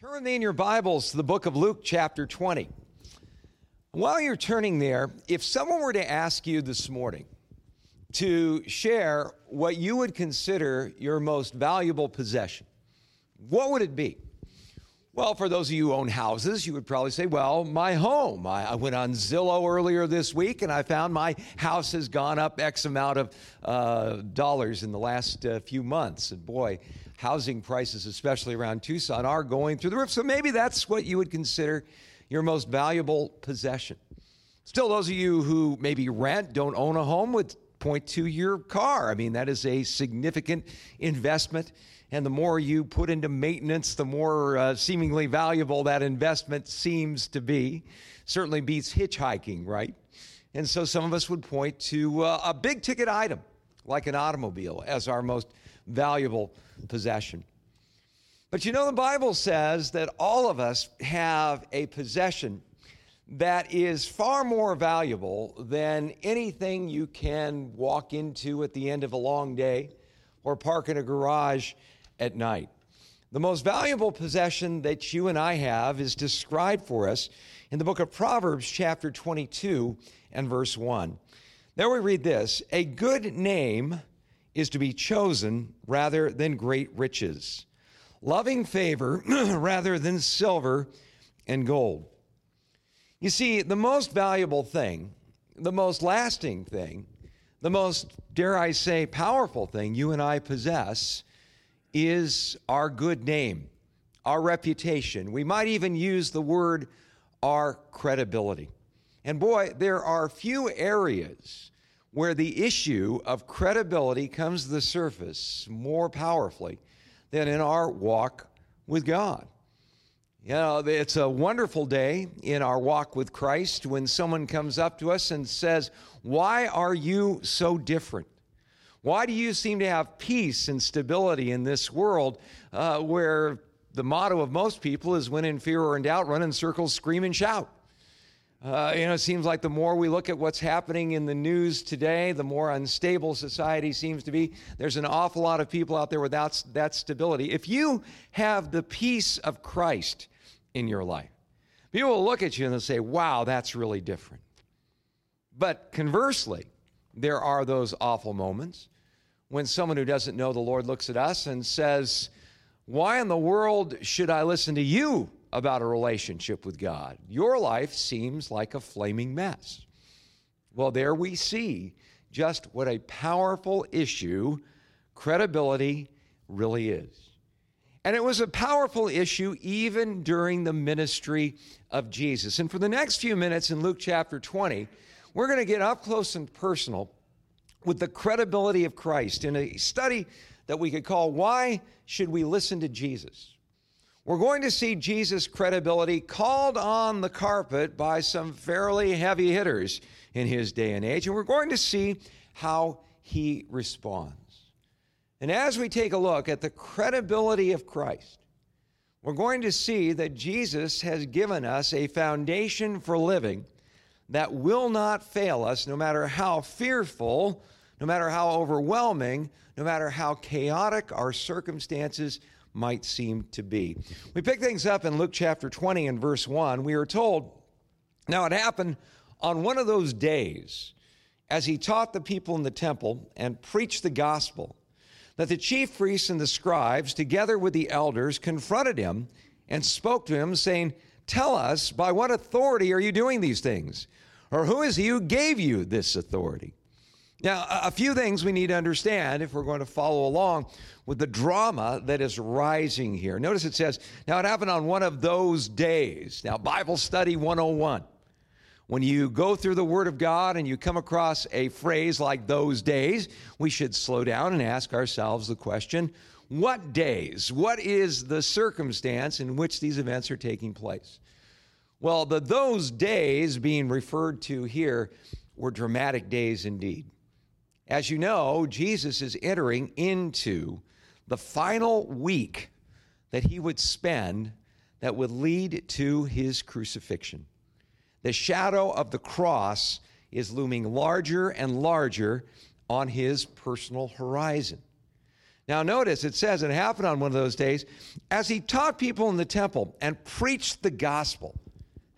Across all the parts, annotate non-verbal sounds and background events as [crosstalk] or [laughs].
Turn in your Bibles to the book of Luke, chapter 20. While you're turning there, if someone were to ask you this morning to share what you would consider your most valuable possession, what would it be? Well, for those of you who own houses, you would probably say, well, my home. I, I went on Zillow earlier this week and I found my house has gone up X amount of uh, dollars in the last uh, few months. And boy, housing prices, especially around Tucson, are going through the roof. So maybe that's what you would consider your most valuable possession. Still, those of you who maybe rent, don't own a home, would point to your car. I mean, that is a significant investment. And the more you put into maintenance, the more uh, seemingly valuable that investment seems to be. Certainly beats hitchhiking, right? And so some of us would point to uh, a big ticket item like an automobile as our most valuable possession. But you know, the Bible says that all of us have a possession that is far more valuable than anything you can walk into at the end of a long day or park in a garage at night. The most valuable possession that you and I have is described for us in the book of Proverbs, chapter 22 and verse 1. There we read this A good name is to be chosen rather than great riches, loving favor [clears throat] rather than silver and gold. You see, the most valuable thing, the most lasting thing, the most, dare I say, powerful thing you and I possess is our good name, our reputation. We might even use the word our credibility. And boy, there are few areas where the issue of credibility comes to the surface more powerfully than in our walk with God. You know, it's a wonderful day in our walk with Christ when someone comes up to us and says, Why are you so different? Why do you seem to have peace and stability in this world uh, where the motto of most people is when in fear or in doubt, run in circles, scream and shout? Uh, you know, it seems like the more we look at what's happening in the news today, the more unstable society seems to be. There's an awful lot of people out there without that stability. If you have the peace of Christ in your life, people will look at you and they'll say, wow, that's really different. But conversely, there are those awful moments when someone who doesn't know the Lord looks at us and says, Why in the world should I listen to you about a relationship with God. Your life seems like a flaming mess. Well, there we see just what a powerful issue credibility really is. And it was a powerful issue even during the ministry of Jesus. And for the next few minutes in Luke chapter 20, we're going to get up close and personal with the credibility of Christ in a study that we could call Why Should We Listen to Jesus? We're going to see Jesus' credibility called on the carpet by some fairly heavy hitters in his day and age, and we're going to see how he responds. And as we take a look at the credibility of Christ, we're going to see that Jesus has given us a foundation for living that will not fail us no matter how fearful, no matter how overwhelming, no matter how chaotic our circumstances might seem to be. We pick things up in Luke chapter 20 and verse 1. We are told, Now it happened on one of those days, as he taught the people in the temple and preached the gospel, that the chief priests and the scribes, together with the elders, confronted him and spoke to him, saying, Tell us, by what authority are you doing these things? Or who is he who gave you this authority? Now, a few things we need to understand if we're going to follow along with the drama that is rising here. Notice it says, Now it happened on one of those days. Now, Bible Study 101. When you go through the Word of God and you come across a phrase like those days, we should slow down and ask ourselves the question what days? What is the circumstance in which these events are taking place? Well, the those days being referred to here were dramatic days indeed. As you know, Jesus is entering into the final week that he would spend that would lead to his crucifixion. The shadow of the cross is looming larger and larger on his personal horizon. Now, notice it says it happened on one of those days as he taught people in the temple and preached the gospel.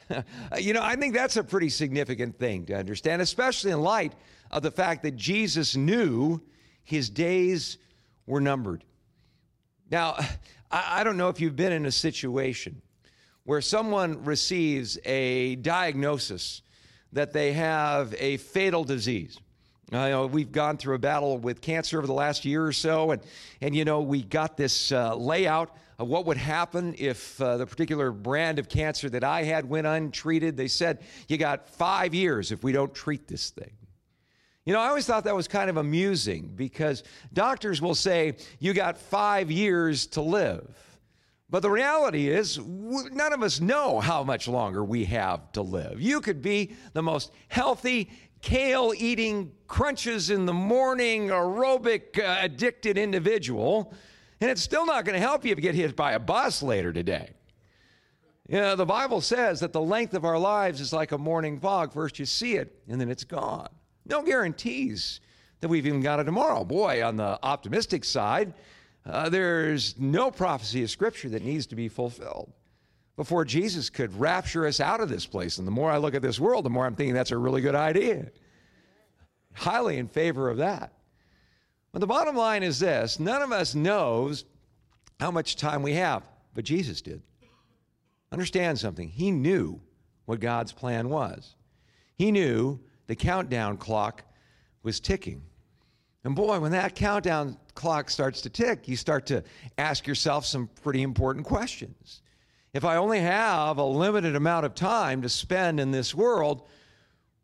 [laughs] you know, I think that's a pretty significant thing to understand, especially in light of the fact that Jesus knew his days were numbered. Now, I don't know if you've been in a situation where someone receives a diagnosis that they have a fatal disease. You know, we've gone through a battle with cancer over the last year or so, and, and you know, we got this uh, layout of what would happen if uh, the particular brand of cancer that I had went untreated. They said, You got five years if we don't treat this thing. You know, I always thought that was kind of amusing because doctors will say, You got five years to live. But the reality is, none of us know how much longer we have to live. You could be the most healthy, kale eating, crunches in the morning, aerobic uh, addicted individual, and it's still not going to help you if you get hit by a bus later today. You know, the Bible says that the length of our lives is like a morning fog. First you see it, and then it's gone. No guarantees that we've even got it tomorrow. Boy, on the optimistic side, uh, there's no prophecy of Scripture that needs to be fulfilled before Jesus could rapture us out of this place. And the more I look at this world, the more I'm thinking that's a really good idea. Highly in favor of that. But the bottom line is this none of us knows how much time we have, but Jesus did. Understand something. He knew what God's plan was, He knew the countdown clock was ticking. And boy, when that countdown clock starts to tick, you start to ask yourself some pretty important questions. If I only have a limited amount of time to spend in this world,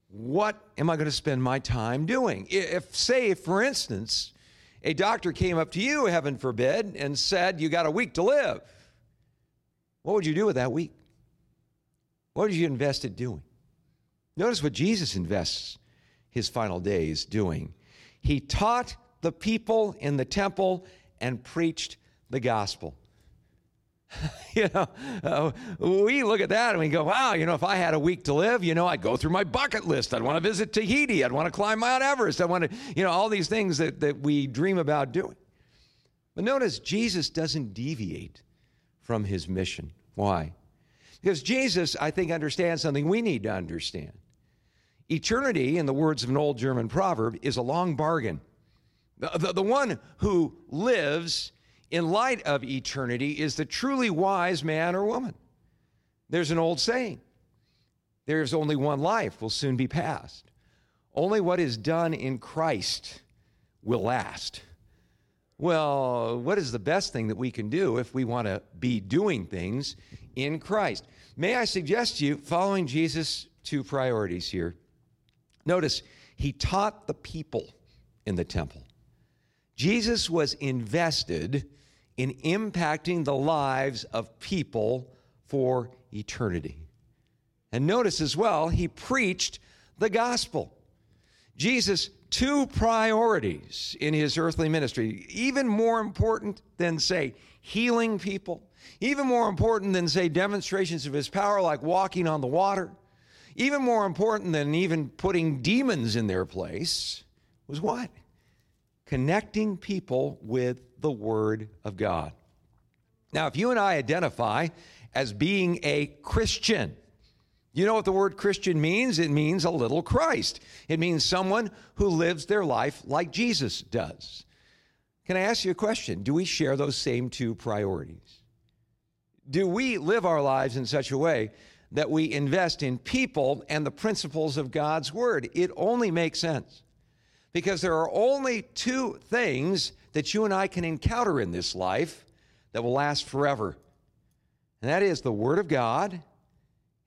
what am I going to spend my time doing? If, say, for instance, a doctor came up to you, heaven forbid, and said, You got a week to live, what would you do with that week? What would you invest it doing? Notice what Jesus invests his final days doing. He taught the people in the temple and preached the gospel. [laughs] you know, uh, we look at that and we go, wow, you know, if I had a week to live, you know, I'd go through my bucket list. I'd want to visit Tahiti. I'd want to climb Mount Everest. I want to, you know, all these things that, that we dream about doing. But notice Jesus doesn't deviate from his mission. Why? Because Jesus, I think, understands something we need to understand. Eternity, in the words of an old German proverb, is a long bargain. The, the, the, one who lives in light of eternity is the truly wise man or woman. There's an old saying there's only one life, will soon be past. Only what is done in Christ will last. Well, what is the best thing that we can do if we want to be doing things in Christ? May I suggest to you, following Jesus' two priorities here, Notice, he taught the people in the temple. Jesus was invested in impacting the lives of people for eternity. And notice as well, he preached the gospel. Jesus, two priorities in his earthly ministry, even more important than, say, healing people, even more important than, say, demonstrations of his power like walking on the water even more important than even putting demons in their place was what? Connecting people with the Word of God. Now, if you and I identify as being a Christian, you know what the word Christian means? It means a little Christ. It means someone who lives their life like Jesus does. Can I ask you a question? Do we share those same two priorities? Do we live our lives in such a way that we invest in people and the principles of God's Word. It only makes sense because there are only two things that you and I can encounter in this life that will last forever, and that is the Word of God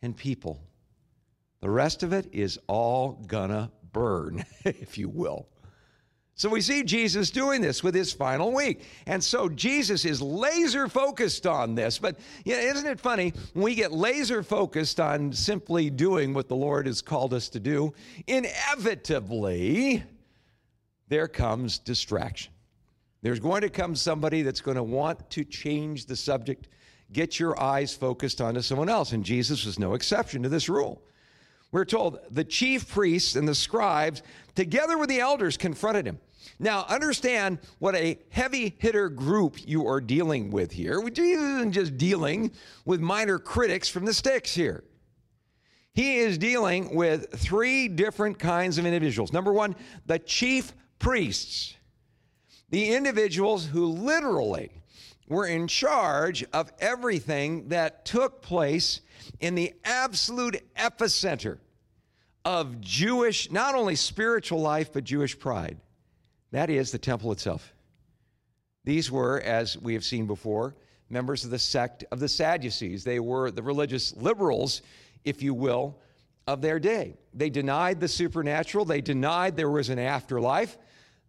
and people. The rest of it is all gonna burn, [laughs] if you will. So we see Jesus doing this with his final week. And so Jesus is laser focused on this. But you know, isn't it funny? When we get laser focused on simply doing what the Lord has called us to do, inevitably there comes distraction. There's going to come somebody that's going to want to change the subject, get your eyes focused onto someone else. And Jesus was no exception to this rule. We're told the chief priests and the scribes, together with the elders, confronted him. Now, understand what a heavy hitter group you are dealing with here. Jesus isn't just dealing with minor critics from the sticks here. He is dealing with three different kinds of individuals. Number one, the chief priests, the individuals who literally were in charge of everything that took place in the absolute epicenter of Jewish, not only spiritual life, but Jewish pride. That is the temple itself. These were, as we have seen before, members of the sect of the Sadducees. They were the religious liberals if you will, of their day. They denied the supernatural, they denied there was an afterlife.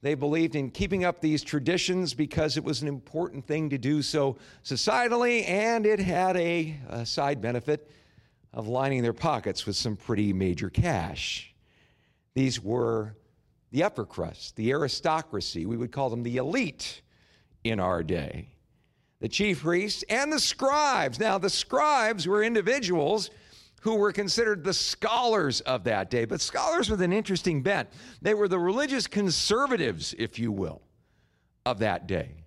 They believed in keeping up these traditions because it was an important thing to do so societally, and it had a, a side benefit of lining their pockets with some pretty major cash. These were the upper crust, the aristocracy. We would call them the elite in our day. The chief priests and the scribes. Now, the scribes were individuals who were considered the scholars of that day, but scholars with an interesting bent. They were the religious conservatives, if you will, of that day.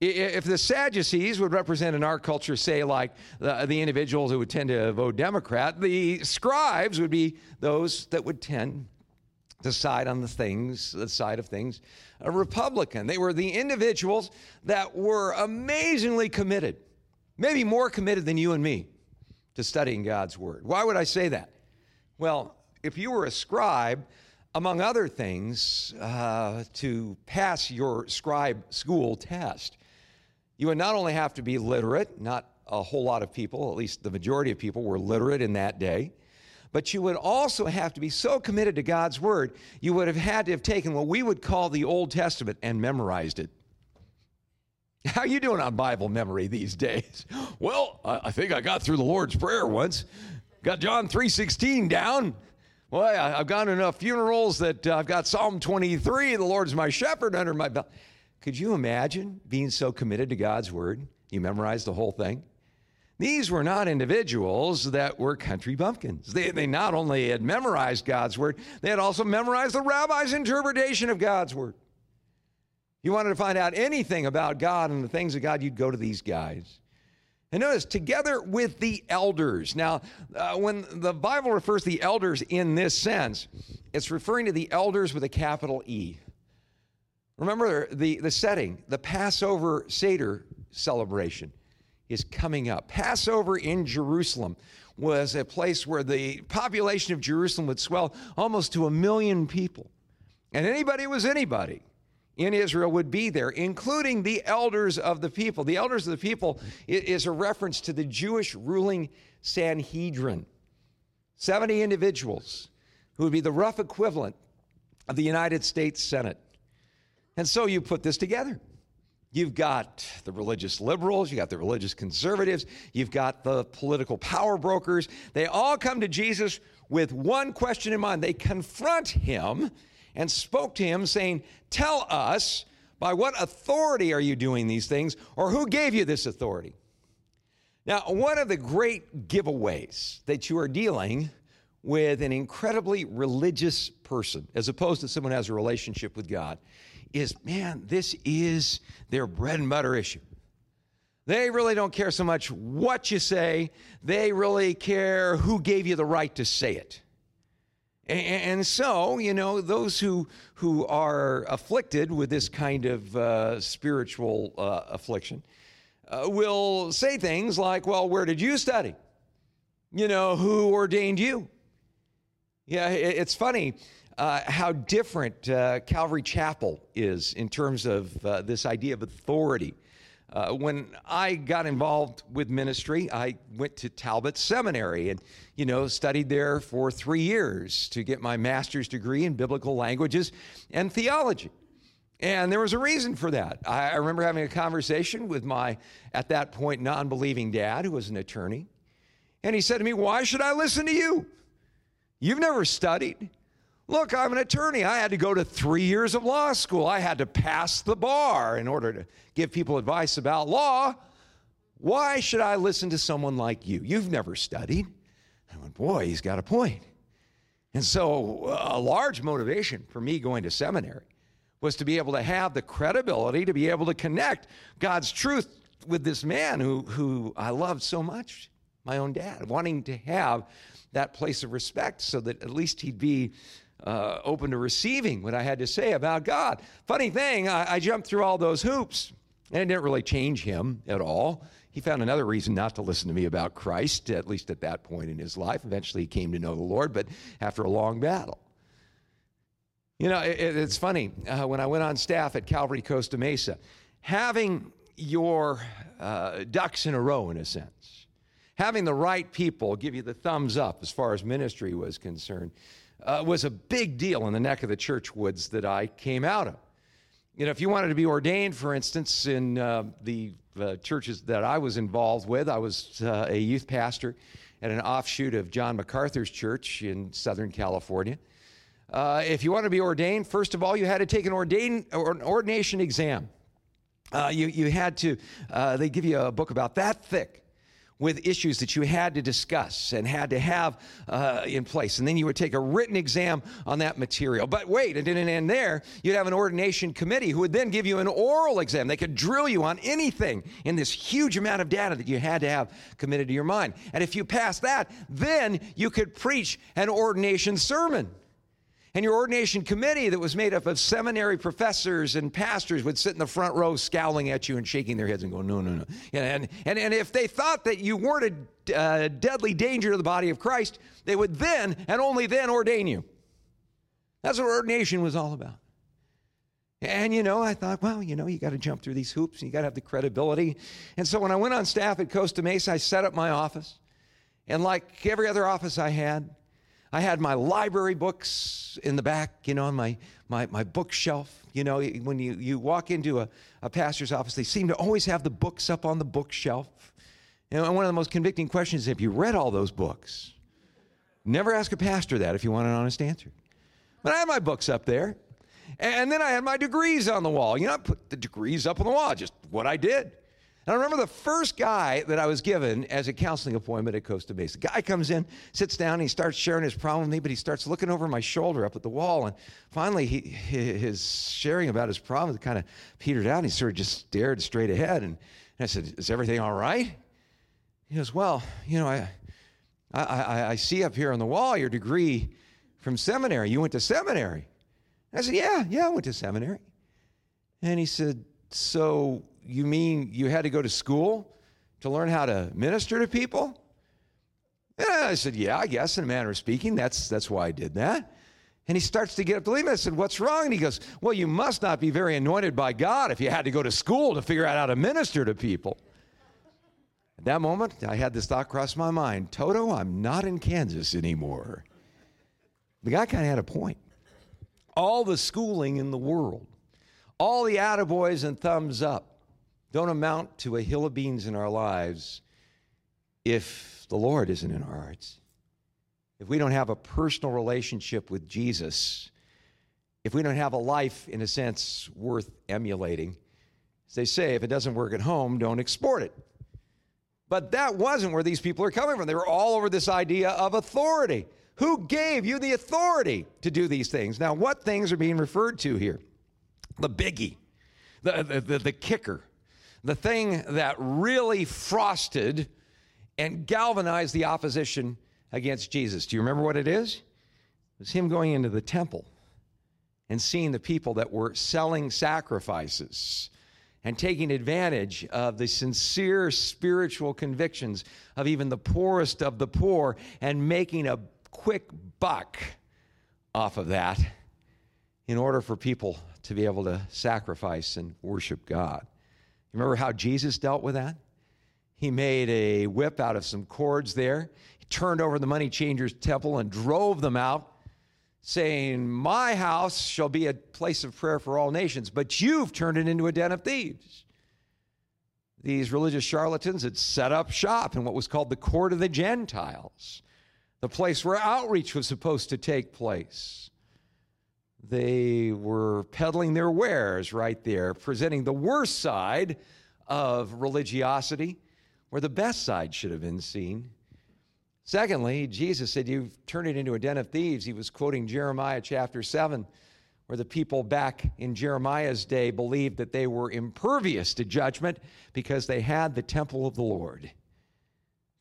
If the Sadducees would represent in our culture, say, like the, the individuals who would tend to vote Democrat, the scribes would be those that would tend to side on the things, the side of things, a Republican. They were the individuals that were amazingly committed, maybe more committed than you and me to studying God's Word. Why would I say that? Well, if you were a scribe, among other things, uh, to pass your scribe school test, you would not only have to be literate, not a whole lot of people, at least the majority of people were literate in that day, but you would also have to be so committed to God's Word, you would have had to have taken what we would call the Old Testament and memorized it. How you doing on Bible memory these days? [laughs] Well, I think I got through the Lord's Prayer once. Got John 3:16 down. Well, I've gone to enough funerals that uh, I've got Psalm 23, the Lord's my shepherd under my belt. Could you imagine being so committed to God's word? You memorized the whole thing? These were not individuals that were country bumpkins. They, they not only had memorized God's word, they had also memorized the rabbi's interpretation of God's word you wanted to find out anything about God and the things of God, you'd go to these guys. And notice, together with the elders. Now, uh, when the Bible refers to the elders in this sense, it's referring to the elders with a capital E. Remember the, the setting, the Passover Seder celebration is coming up. Passover in Jerusalem was a place where the population of Jerusalem would swell almost to a million people. And anybody was anybody in Israel would be there, including the elders of the people. The elders of the people is a reference to the Jewish ruling Sanhedrin 70 individuals who would be the rough equivalent of the United States Senate. And so you put this together. You've got the religious liberals, You've got the religious conservatives, you've got the political power brokers. They all come to Jesus with one question in mind. They confront him and spoke to him, saying, Tell us, by what authority are you doing these things, or who gave you this authority? Now, one of the great giveaways that you are dealing with an incredibly religious person, as opposed to someone who has a relationship with God, is man, this is their bread and butter issue. They really don't care so much what you say, they really care who gave you the right to say it. And so, you know, those who, who are afflicted with this kind of uh, spiritual uh, affliction uh, will say things like, well, where did you study? You know, who ordained you? Yeah, it's funny uh, how different uh, Calvary Chapel is in terms of uh, this idea of authority. Uh, when I got involved with ministry, I went to Talbot Seminary and, you know, studied there for three years to get my master's degree in biblical languages and theology. And there was a reason for that. I, I remember having a conversation with my, at that point, non believing dad, who was an attorney. And he said to me, Why should I listen to you? You've never studied. Look, I'm an attorney. I had to go to three years of law school. I had to pass the bar in order to give people advice about law. Why should I listen to someone like you? You've never studied. I went, boy, he's got a point. And so, a large motivation for me going to seminary was to be able to have the credibility to be able to connect God's truth with this man who, who I loved so much, my own dad, wanting to have that place of respect so that at least he'd be uh, open to receiving what I had to say about God. Funny thing, I, I jumped through all those hoops, and it didn't really change him at all. He found another reason not to listen to me about Christ, at least at that point in his life. Eventually, he came to know the Lord, but after a long battle. You know, it, it's funny. Uh, when I went on staff at Calvary Costa Mesa, having your uh, ducks in a row, in a sense, having the right people give you the thumbs up as far as ministry was concerned, uh, was a big deal in the neck of the church woods that I came out of. You know, if you wanted to be ordained, for instance, in uh, the uh, churches that I was involved with, I was uh, a youth pastor at an offshoot of John MacArthur's church in Southern California. Uh, if you want to be ordained, first of all, you had to take an, ordain, or an ordination exam. Uh, you, you had to, they give you a book about that thick with issues that you had to discuss and had to have uh, in place. And then you would take a written exam on that material. But wait, it didn't end there. You'd have an ordination committee who would then give you an oral exam. They could drill you on anything in this huge amount of data that you had to have committed to your mind. And if you passed that, then you could preach an ordination sermon. And your ordination committee, that was made up of seminary professors and pastors, would sit in the front row scowling at you and shaking their heads and going, No, no, no. And, and, and if they thought that you weren't a uh, deadly danger to the body of Christ, they would then and only then ordain you. That's what ordination was all about. And you know, I thought, well, you know, you got to jump through these hoops and you got to have the credibility. And so when I went on staff at Costa Mesa, I set up my office. And like every other office I had, I had my library books in the back, you know, on my, my, my bookshelf. You know, when you, you walk into a, a pastor's office, they seem to always have the books up on the bookshelf. You know, and one of the most convicting questions is have you read all those books? Never ask a pastor that if you want an honest answer. But I had my books up there. And then I had my degrees on the wall. You know, I put the degrees up on the wall, just what I did. And I remember the first guy that I was given as a counseling appointment at Costa Mesa. Guy comes in, sits down, he starts sharing his problem with me, but he starts looking over my shoulder up at the wall. And finally, he, his sharing about his problem kind of petered out. And he sort of just stared straight ahead. And, I said, Is everything all right? He goes, Well, you know, I, I, I see up here on the wall your degree from seminary. You went to seminary. I said, Yeah, yeah, I went to seminary. And he said, So you mean you had to go to school to learn how to minister to people? I said, Yeah, I guess, in a manner of speaking, that's, that's why I did that. And he starts to get up to leave. I said, What's wrong? And he goes, Well, you must not be very anointed by God if you had to go to school to figure out how to minister to people. At that moment, I had this thought cross my mind Toto, I'm not in Kansas anymore. The guy kind of had a point. All the schooling in the world, all the attaboys and thumbs up, don't amount to a hill of beans in our lives if the Lord isn't in our hearts. If we don't have a personal relationship with Jesus, if we don't have a life, in a sense, worth emulating, as they say, if it doesn't work at home, don't export it. But that wasn't where these people are coming from. They were all over this idea of authority. Who gave you the authority to do these things? Now, what things are being referred to here? The biggie, the, the, the, the kicker the thing that really frosted and galvanized the opposition against Jesus. Do you remember what it is? It was him going into the temple and seeing the people that were selling sacrifices and taking advantage of the sincere spiritual convictions of even the poorest of the poor and making a quick buck off of that in order for people to be able to sacrifice and worship God. Remember how Jesus dealt with that? He made a whip out of some cords there. He turned over the money changers' temple and drove them out, saying, My house shall be a place of prayer for all nations, but you've turned it into a den of thieves. These religious charlatans had set up shop in what was called the court of the Gentiles, the place where outreach was supposed to take place. They were peddling their wares right there, presenting the worst side of religiosity, where the best side should have been seen. Secondly, Jesus said, You've turned it into a den of thieves. He was quoting Jeremiah chapter 7, where the people back in Jeremiah's day believed that they were impervious to judgment because they had the temple of the Lord.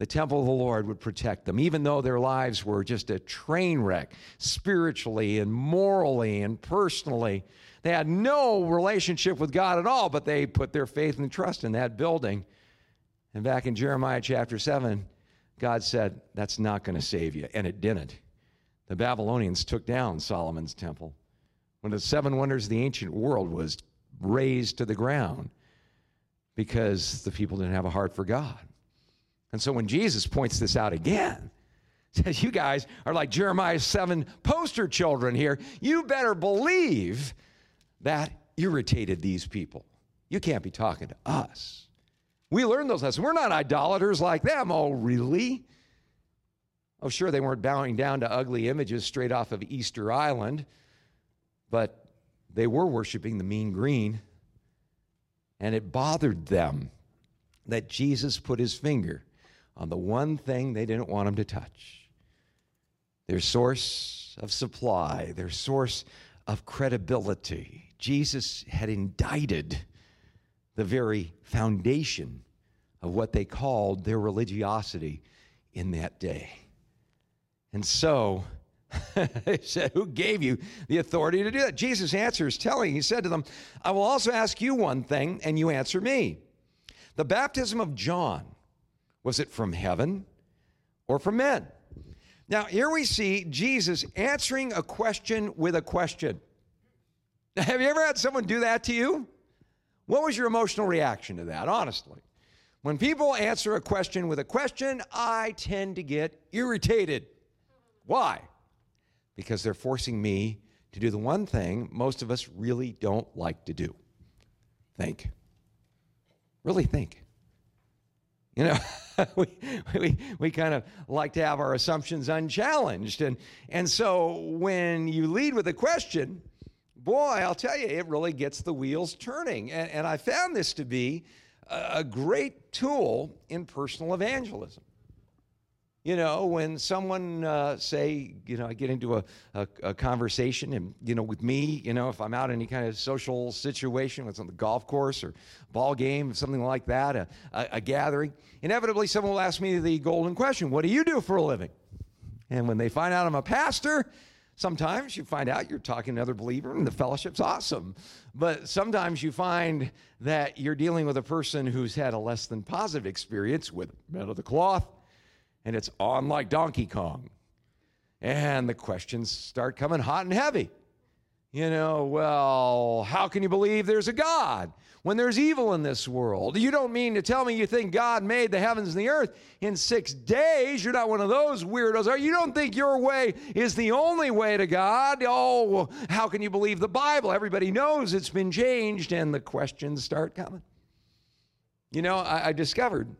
The temple of the Lord would protect them, even though their lives were just a train wreck spiritually and morally and personally. They had no relationship with God at all, but they put their faith and trust in that building. And back in Jeremiah chapter 7, God said, That's not going to save you. And it didn't. The Babylonians took down Solomon's temple when the seven wonders of the ancient world was razed to the ground because the people didn't have a heart for God. And so when Jesus points this out again, [laughs] says, You guys are like Jeremiah's seven poster children here. You better believe that irritated these people. You can't be talking to us. We learned those lessons. We're not idolaters like them. Oh, really? Oh, sure, they weren't bowing down to ugly images straight off of Easter Island, but they were worshiping the mean green. And it bothered them that Jesus put his finger on the one thing they didn't want him to touch their source of supply, their source of credibility. Jesus had indicted the very foundation of what they called their religiosity in that day. And so, [laughs] they said, Who gave you the authority to do that? Jesus answers, telling, He said to them, I will also ask you one thing, and you answer me. The baptism of John, was it from heaven or from men? Now, here we see Jesus answering a question with a question. Have you ever had someone do that to you? What was your emotional reaction to that, honestly? When people answer a question with a question, I tend to get irritated. Why? Because they're forcing me to do the one thing most of us really don't like to do think. Really think. You know, [laughs] we, we, we kind of like to have our assumptions unchallenged. And, and so when you lead with a question, boy, I'll tell you, it really gets the wheels turning. And, and I found this to be a great tool in personal evangelism. You know, when someone, uh, say, you know, I get into a, a, a, conversation and, you know, with me, you know, if I'm out in any kind of social situation, whether it's on the golf course or ball game, something like that, a, a, a gathering, inevitably someone will ask me the golden question What do you do for a living? And when they find out I'm a pastor, Sometimes you find out you're talking to another believer and the fellowship's awesome. But sometimes you find that you're dealing with a person who's had a less than positive experience with men of the cloth, and it's on like Donkey Kong. And the questions start coming hot and heavy. You know, well, how can you believe there's a God? when there's evil in this world. You don't mean to tell me you think God made the heavens and the earth in six days. You're not one of those weirdos. Are you don't think your way is the only way to God? Oh, how can you believe the Bible? Everybody knows it's been changed, and the questions start coming. You know, I, I discovered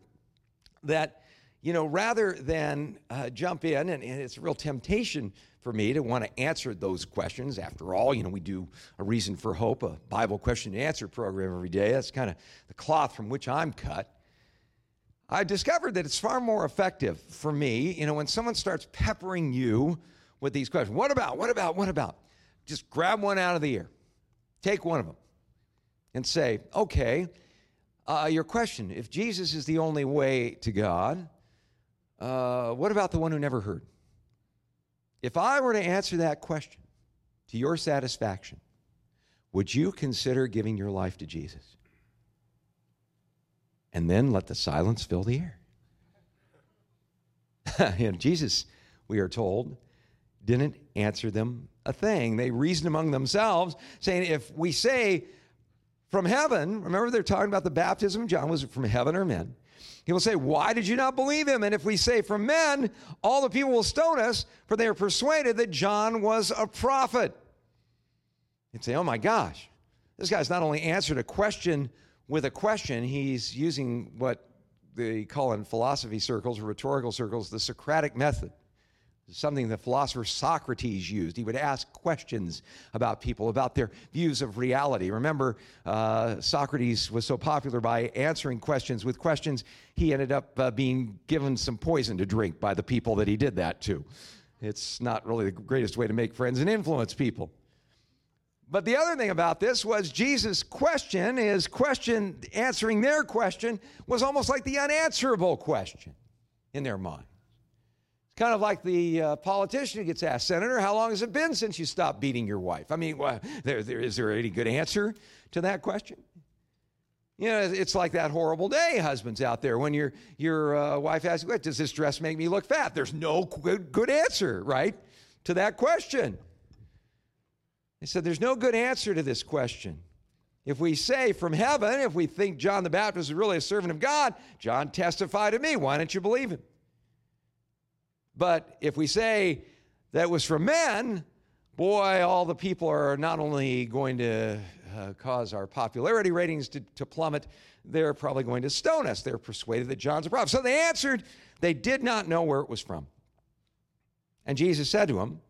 that you know, rather than uh, jump in, and, and, it's a real temptation for me to want to answer those questions. After all, you know, we do a Reason for Hope, a Bible question and answer program every day. That's kind of the cloth from which I'm cut. I discovered that it's far more effective for me, you know, when someone starts peppering you with these questions. What about, what about, what about? Just grab one out of the air, take one of them, and say, okay, uh, your question if Jesus is the only way to God, uh, what about the one who never heard? If I were to answer that question to your satisfaction, would you consider giving your life to Jesus? And then let the silence fill the air. [laughs] know, Jesus, we are told, didn't answer them a thing. They reasoned among themselves, saying, if we say from heaven, remember they're talking about the baptism of John, was it from heaven or men? He will say, Why did you not believe him? And if we say from men, all the people will stone us, for they are persuaded that John was a prophet. You'd say, Oh my gosh, this guy's not only answered a question with a question, he's using what they call in philosophy circles or rhetorical circles the Socratic method something the philosopher Socrates used. He would ask questions about people, about their views of reality. Remember, uh, Socrates was so popular by answering questions with questions, he ended up uh, being given some poison to drink by the people that he did that to. It's not really the greatest way to make friends and influence people. But the other thing about this was Jesus' question, his question, answering their question, was almost like the unanswerable question in their mind. Kind of like the uh, politician who gets asked, Senator, how long has it been since you stopped beating your wife? I mean, well, there, there, is there any good answer to that question? You know, it's like that horrible day, husbands out there, when your, your uh, wife asks, what, does this dress make me look fat? There's no good, good answer, right, to that question. He said, There's no good answer to this question. If we say from heaven, if we think John the Baptist is really a servant of God, John testified to me. Why don't you believe him? But if we say that was from men, boy, all the people are not only going to uh, cause our popularity ratings to, to plummet, they're probably going to stone us. They're persuaded that John's a prophet. So they answered, they did not know where it was from. And Jesus said to them,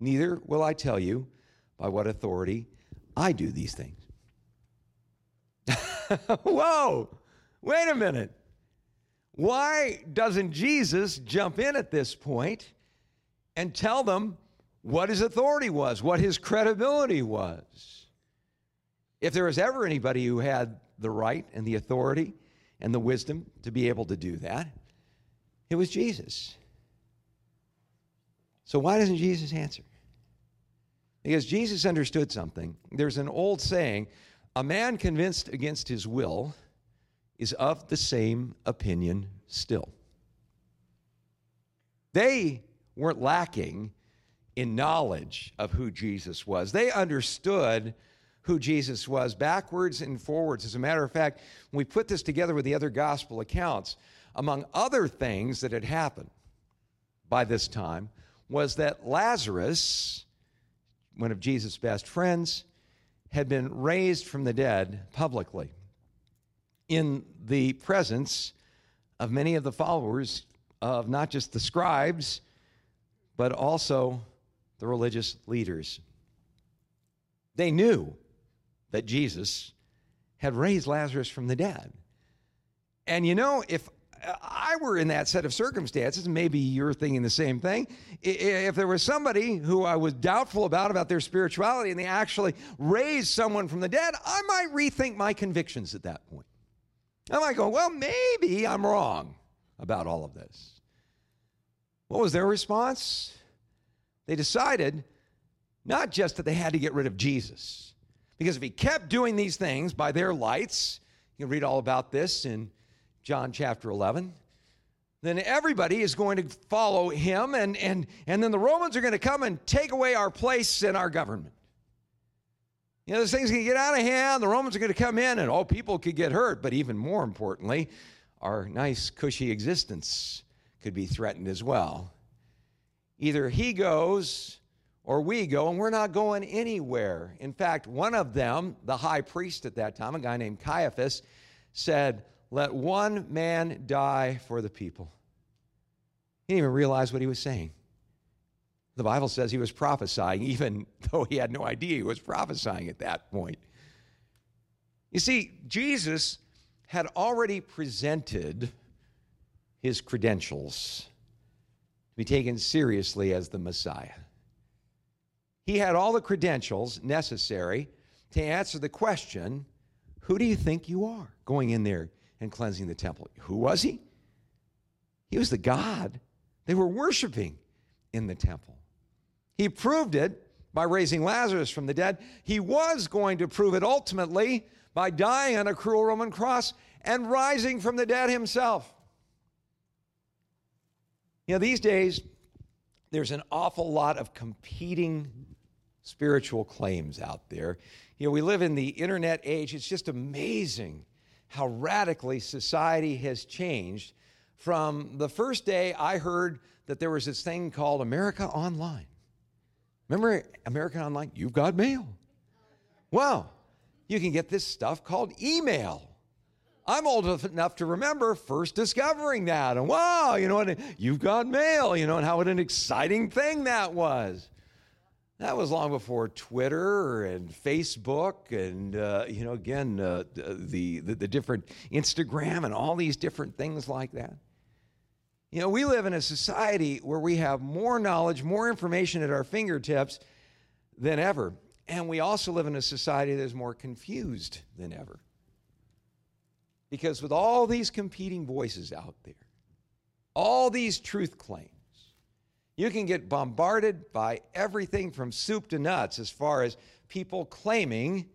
Neither will I tell you by what authority I do these things. [laughs] Whoa, wait a minute. Why doesn't Jesus jump in at this point and tell them what his authority was, what his credibility was? If there was ever anybody who had the right and the authority and the wisdom to be able to do that, it was Jesus. So why doesn't Jesus answer? Because Jesus understood something. There's an old saying a man convinced against his will is of the same opinion still. They weren't lacking in knowledge of who Jesus was, they understood who Jesus was backwards and forwards. As a matter of fact, when we put this together with the other gospel accounts, among other things that had happened by this time was that Lazarus one of Jesus' best friends, had been raised from the dead publicly in the presence of many of the followers of not just the scribes, but also the religious leaders. They knew that Jesus had raised Lazarus from the dead. And you know, if I were in that set of circumstances, maybe you're thinking the same thing. If there was somebody who I was doubtful about about their spirituality and they actually raised someone from the dead, I might rethink my convictions at that point. I might go, well, maybe I'm wrong about all of this. What was their response? They decided not just that they had to get rid of Jesus, because if he kept doing these things by their lights, you can read all about this in John chapter 11, then everybody is going to follow him, and, and, and then the Romans are going to come and take away our place in our government. You know, this thing's going to get out of hand. The Romans are going to come in, and all people could get hurt. But even more importantly, our nice, cushy existence could be threatened as well. Either he goes or we go, and we're not going anywhere. In fact, one of them, the high priest at that time, a guy named Caiaphas, said, let one man die for the people. He didn't even realize what he was saying. The Bible says he was prophesying, even [laughs] though he had no idea he was prophesying at that point. You see, Jesus had already presented his credentials to be taken seriously as the Messiah. He had all the credentials necessary to answer the question who do you think you are going in there and cleansing the temple. Who was he? He was the God they were worshiping in the temple. He proved it by raising Lazarus from the dead. He was going to prove it ultimately by dying on a cruel Roman cross and rising from the dead himself. You know, these days, there's an awful lot of competing spiritual claims out there. You know, we live in the internet age. It's just amazing how radically society has changed from the first day I heard that there was this thing called America Online. Remember America Online? You've got mail. Well, you can get this stuff called email. I'm old enough to remember first discovering that. And wow, you know what? You've got mail, you know, and how what an exciting thing that was. That was long before Twitter and Facebook, and uh, you know, again, uh, the, the the different Instagram and all these different things like that. You know, we live in a society where we have more knowledge, more information at our fingertips than ever. And we also live in a society that is more confused than ever. Because with all these competing voices out there, all these truth claims, you can get bombarded by everything from soup to nuts as far as people claiming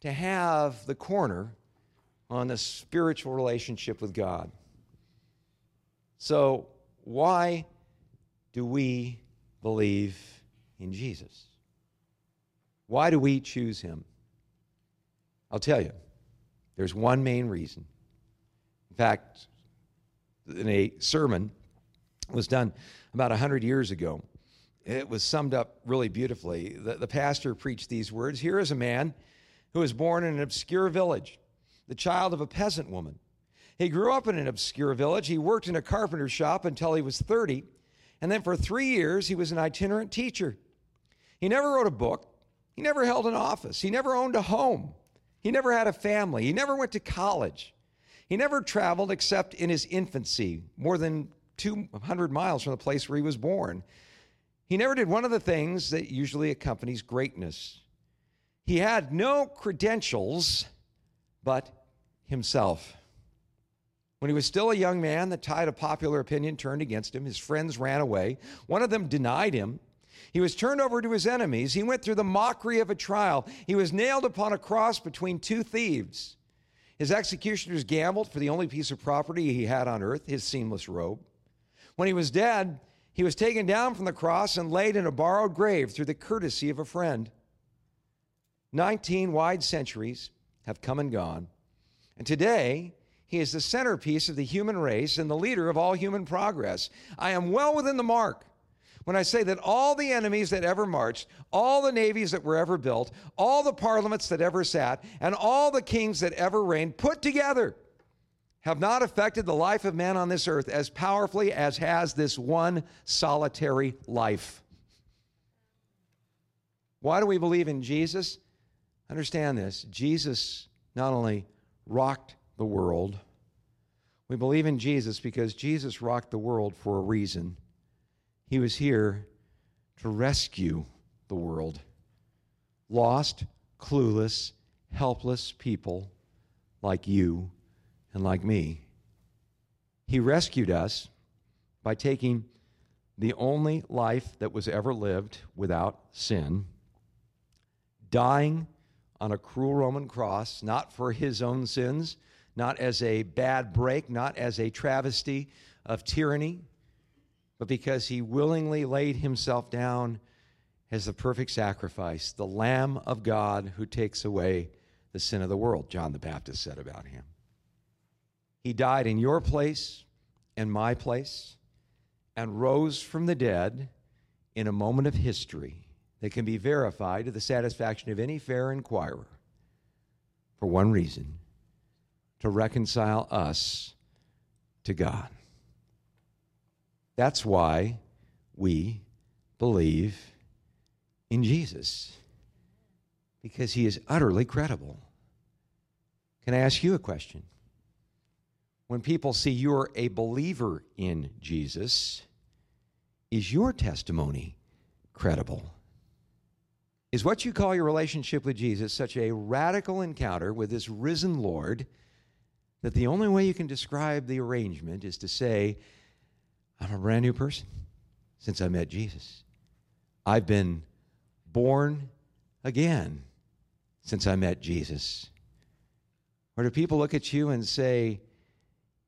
to have the corner on the spiritual relationship with God. So, why do we believe in Jesus? Why do we choose him? I'll tell you, there's one main reason. In fact, in a sermon was done about 100 years ago, it was summed up really beautifully. The, the pastor preached these words Here is a man who was born in an obscure village, the child of a peasant woman. He grew up in an obscure village. He worked in a carpenter shop until he was 30, and then for three years he was an itinerant teacher. He never wrote a book, he never held an office, he never owned a home, he never had a family, he never went to college. He never traveled except in his infancy, more than 200 miles from the place where he was born. He never did one of the things that usually accompanies greatness. He had no credentials but himself. When he was still a young man, the tide of popular opinion turned against him. His friends ran away. One of them denied him. He was turned over to his enemies. He went through the mockery of a trial. He was nailed upon a cross between two thieves. His executioners gambled for the only piece of property he had on earth, his seamless robe. When he was dead, he was taken down from the cross and laid in a borrowed grave through the courtesy of a friend. Nineteen wide centuries have come and gone, and today he is the centerpiece of the human race and the leader of all human progress. I am well within the mark when I say that all the enemies that ever marched, all the navies that were ever built, all the parliaments that ever sat, and all the kings that ever reigned put together have not affected the life of man on this earth as powerfully as has this one solitary life. Why do we believe in Jesus? Understand this Jesus not only rocked the world, we believe in Jesus because Jesus rocked the world for a reason. He was here to rescue the world. Lost, clueless, helpless people like you and like me. He rescued us by taking the only life that was ever lived without sin, dying on a cruel Roman cross, not for his own sins, not as a bad break, not as a travesty of tyranny, but because he willingly laid himself down as the perfect sacrifice, the Lamb of God who takes away the sin of the world, John the Baptist said about him. He died in your place and my place and rose from the dead in a moment of history that can be verified to the satisfaction of any fair inquirer for one reason to reconcile us to God. That's why we believe in Jesus, because he is utterly credible. Can I ask you a question? When people see you're a believer in Jesus, is your testimony credible? Is what you call your relationship with Jesus such a radical encounter with this risen Lord that the only way you can describe the arrangement is to say, I'm a brand new person since I met Jesus. I've been born again since I met Jesus. Or do people look at you and say,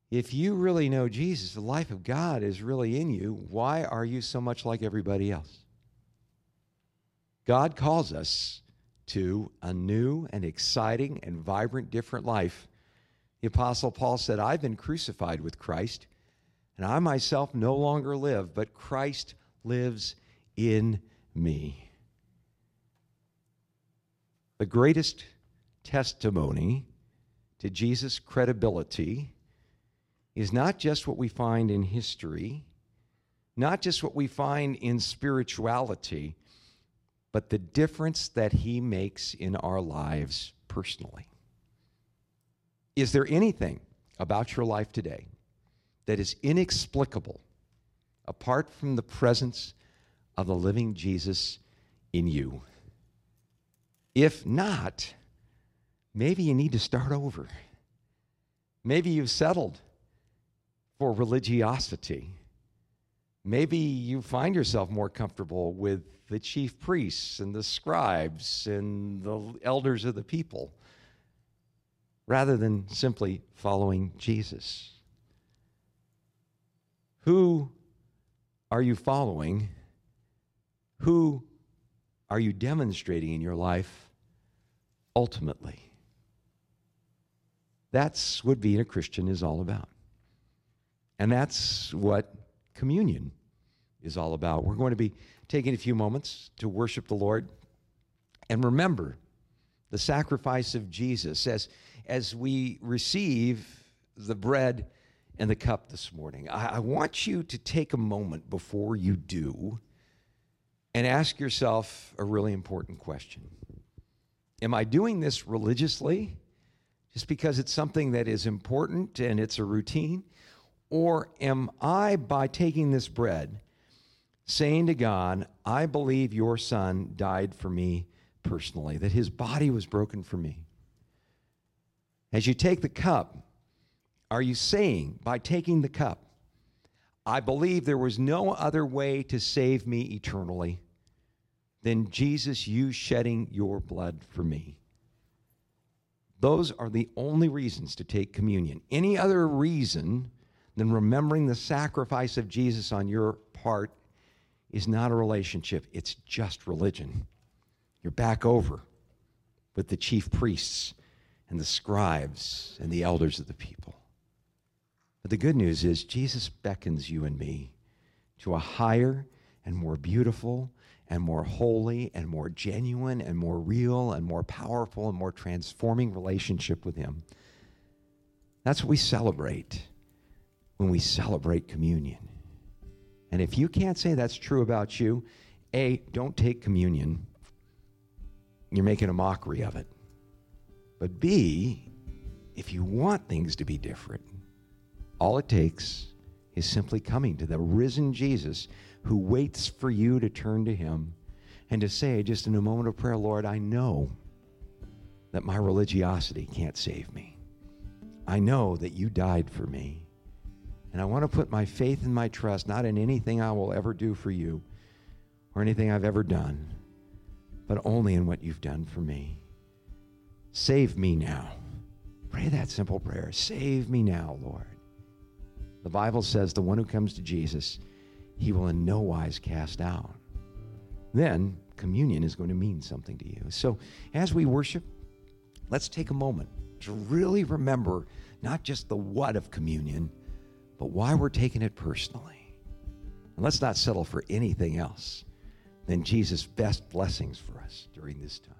if you really know Jesus, the life of God is really in you, why are you so much like everybody else? God calls us to a new and exciting and vibrant, different life. The Apostle Paul said, I've been crucified with Christ. And I myself no longer live, but Christ lives in me. The greatest testimony to Jesus' credibility is not just what we find in history, not just what we find in spirituality, but the difference that he makes in our lives personally. Is there anything about your life today that is inexplicable apart from the presence of the living Jesus in you. If not, maybe you need to start over. Maybe you've settled for religiosity. Maybe you find yourself more comfortable with the chief priests and the scribes and the elders of the people rather than simply following Jesus. Who are you following? Who are you demonstrating in your life ultimately? That's what being a Christian is all about. And that's what communion is all about. We're going to be taking a few moments to worship the Lord and remember the sacrifice of Jesus as, as we receive the bread and the cup this morning. I, I want you to take a moment before you do and ask yourself a really important question Am I doing this religiously just because it's something that is important and it's a routine? Or am I, by taking this bread, saying to God, I believe your son died for me personally, that his body was broken for me? As you take the cup, are you saying, by taking the cup, I believe there was no other way to save me eternally than Jesus, you shedding your blood for me? Those are the only reasons to take communion. Any other reason than remembering the sacrifice of Jesus on your part is not a relationship, it's just religion. You're back over with the chief priests and the scribes and the elders of the people. But the good news is, Jesus beckons you and me to a higher and more beautiful and more holy and more genuine and more real and more powerful and more transforming relationship with Him. That's what we celebrate when we celebrate communion. And if you can't say that's true about you, A, don't take communion. You're making a mockery of it. But B, if you want things to be different, all it takes is simply coming to the risen Jesus who waits for you to turn to him and to say, just in a moment of prayer, Lord, I know that my religiosity can't save me. I know that you died for me. And I want to put my faith and my trust not in anything I will ever do for you or anything I've ever done, but only in what you've done for me. Save me now. Pray that simple prayer. Save me now, Lord. The Bible says the one who comes to Jesus, he will in no wise cast out. Then communion is going to mean something to you. So as we worship, let's take a moment to really remember not just the what of communion but why we're taking it personally. And let's not settle for anything else than Jesus' best blessings for us during this time.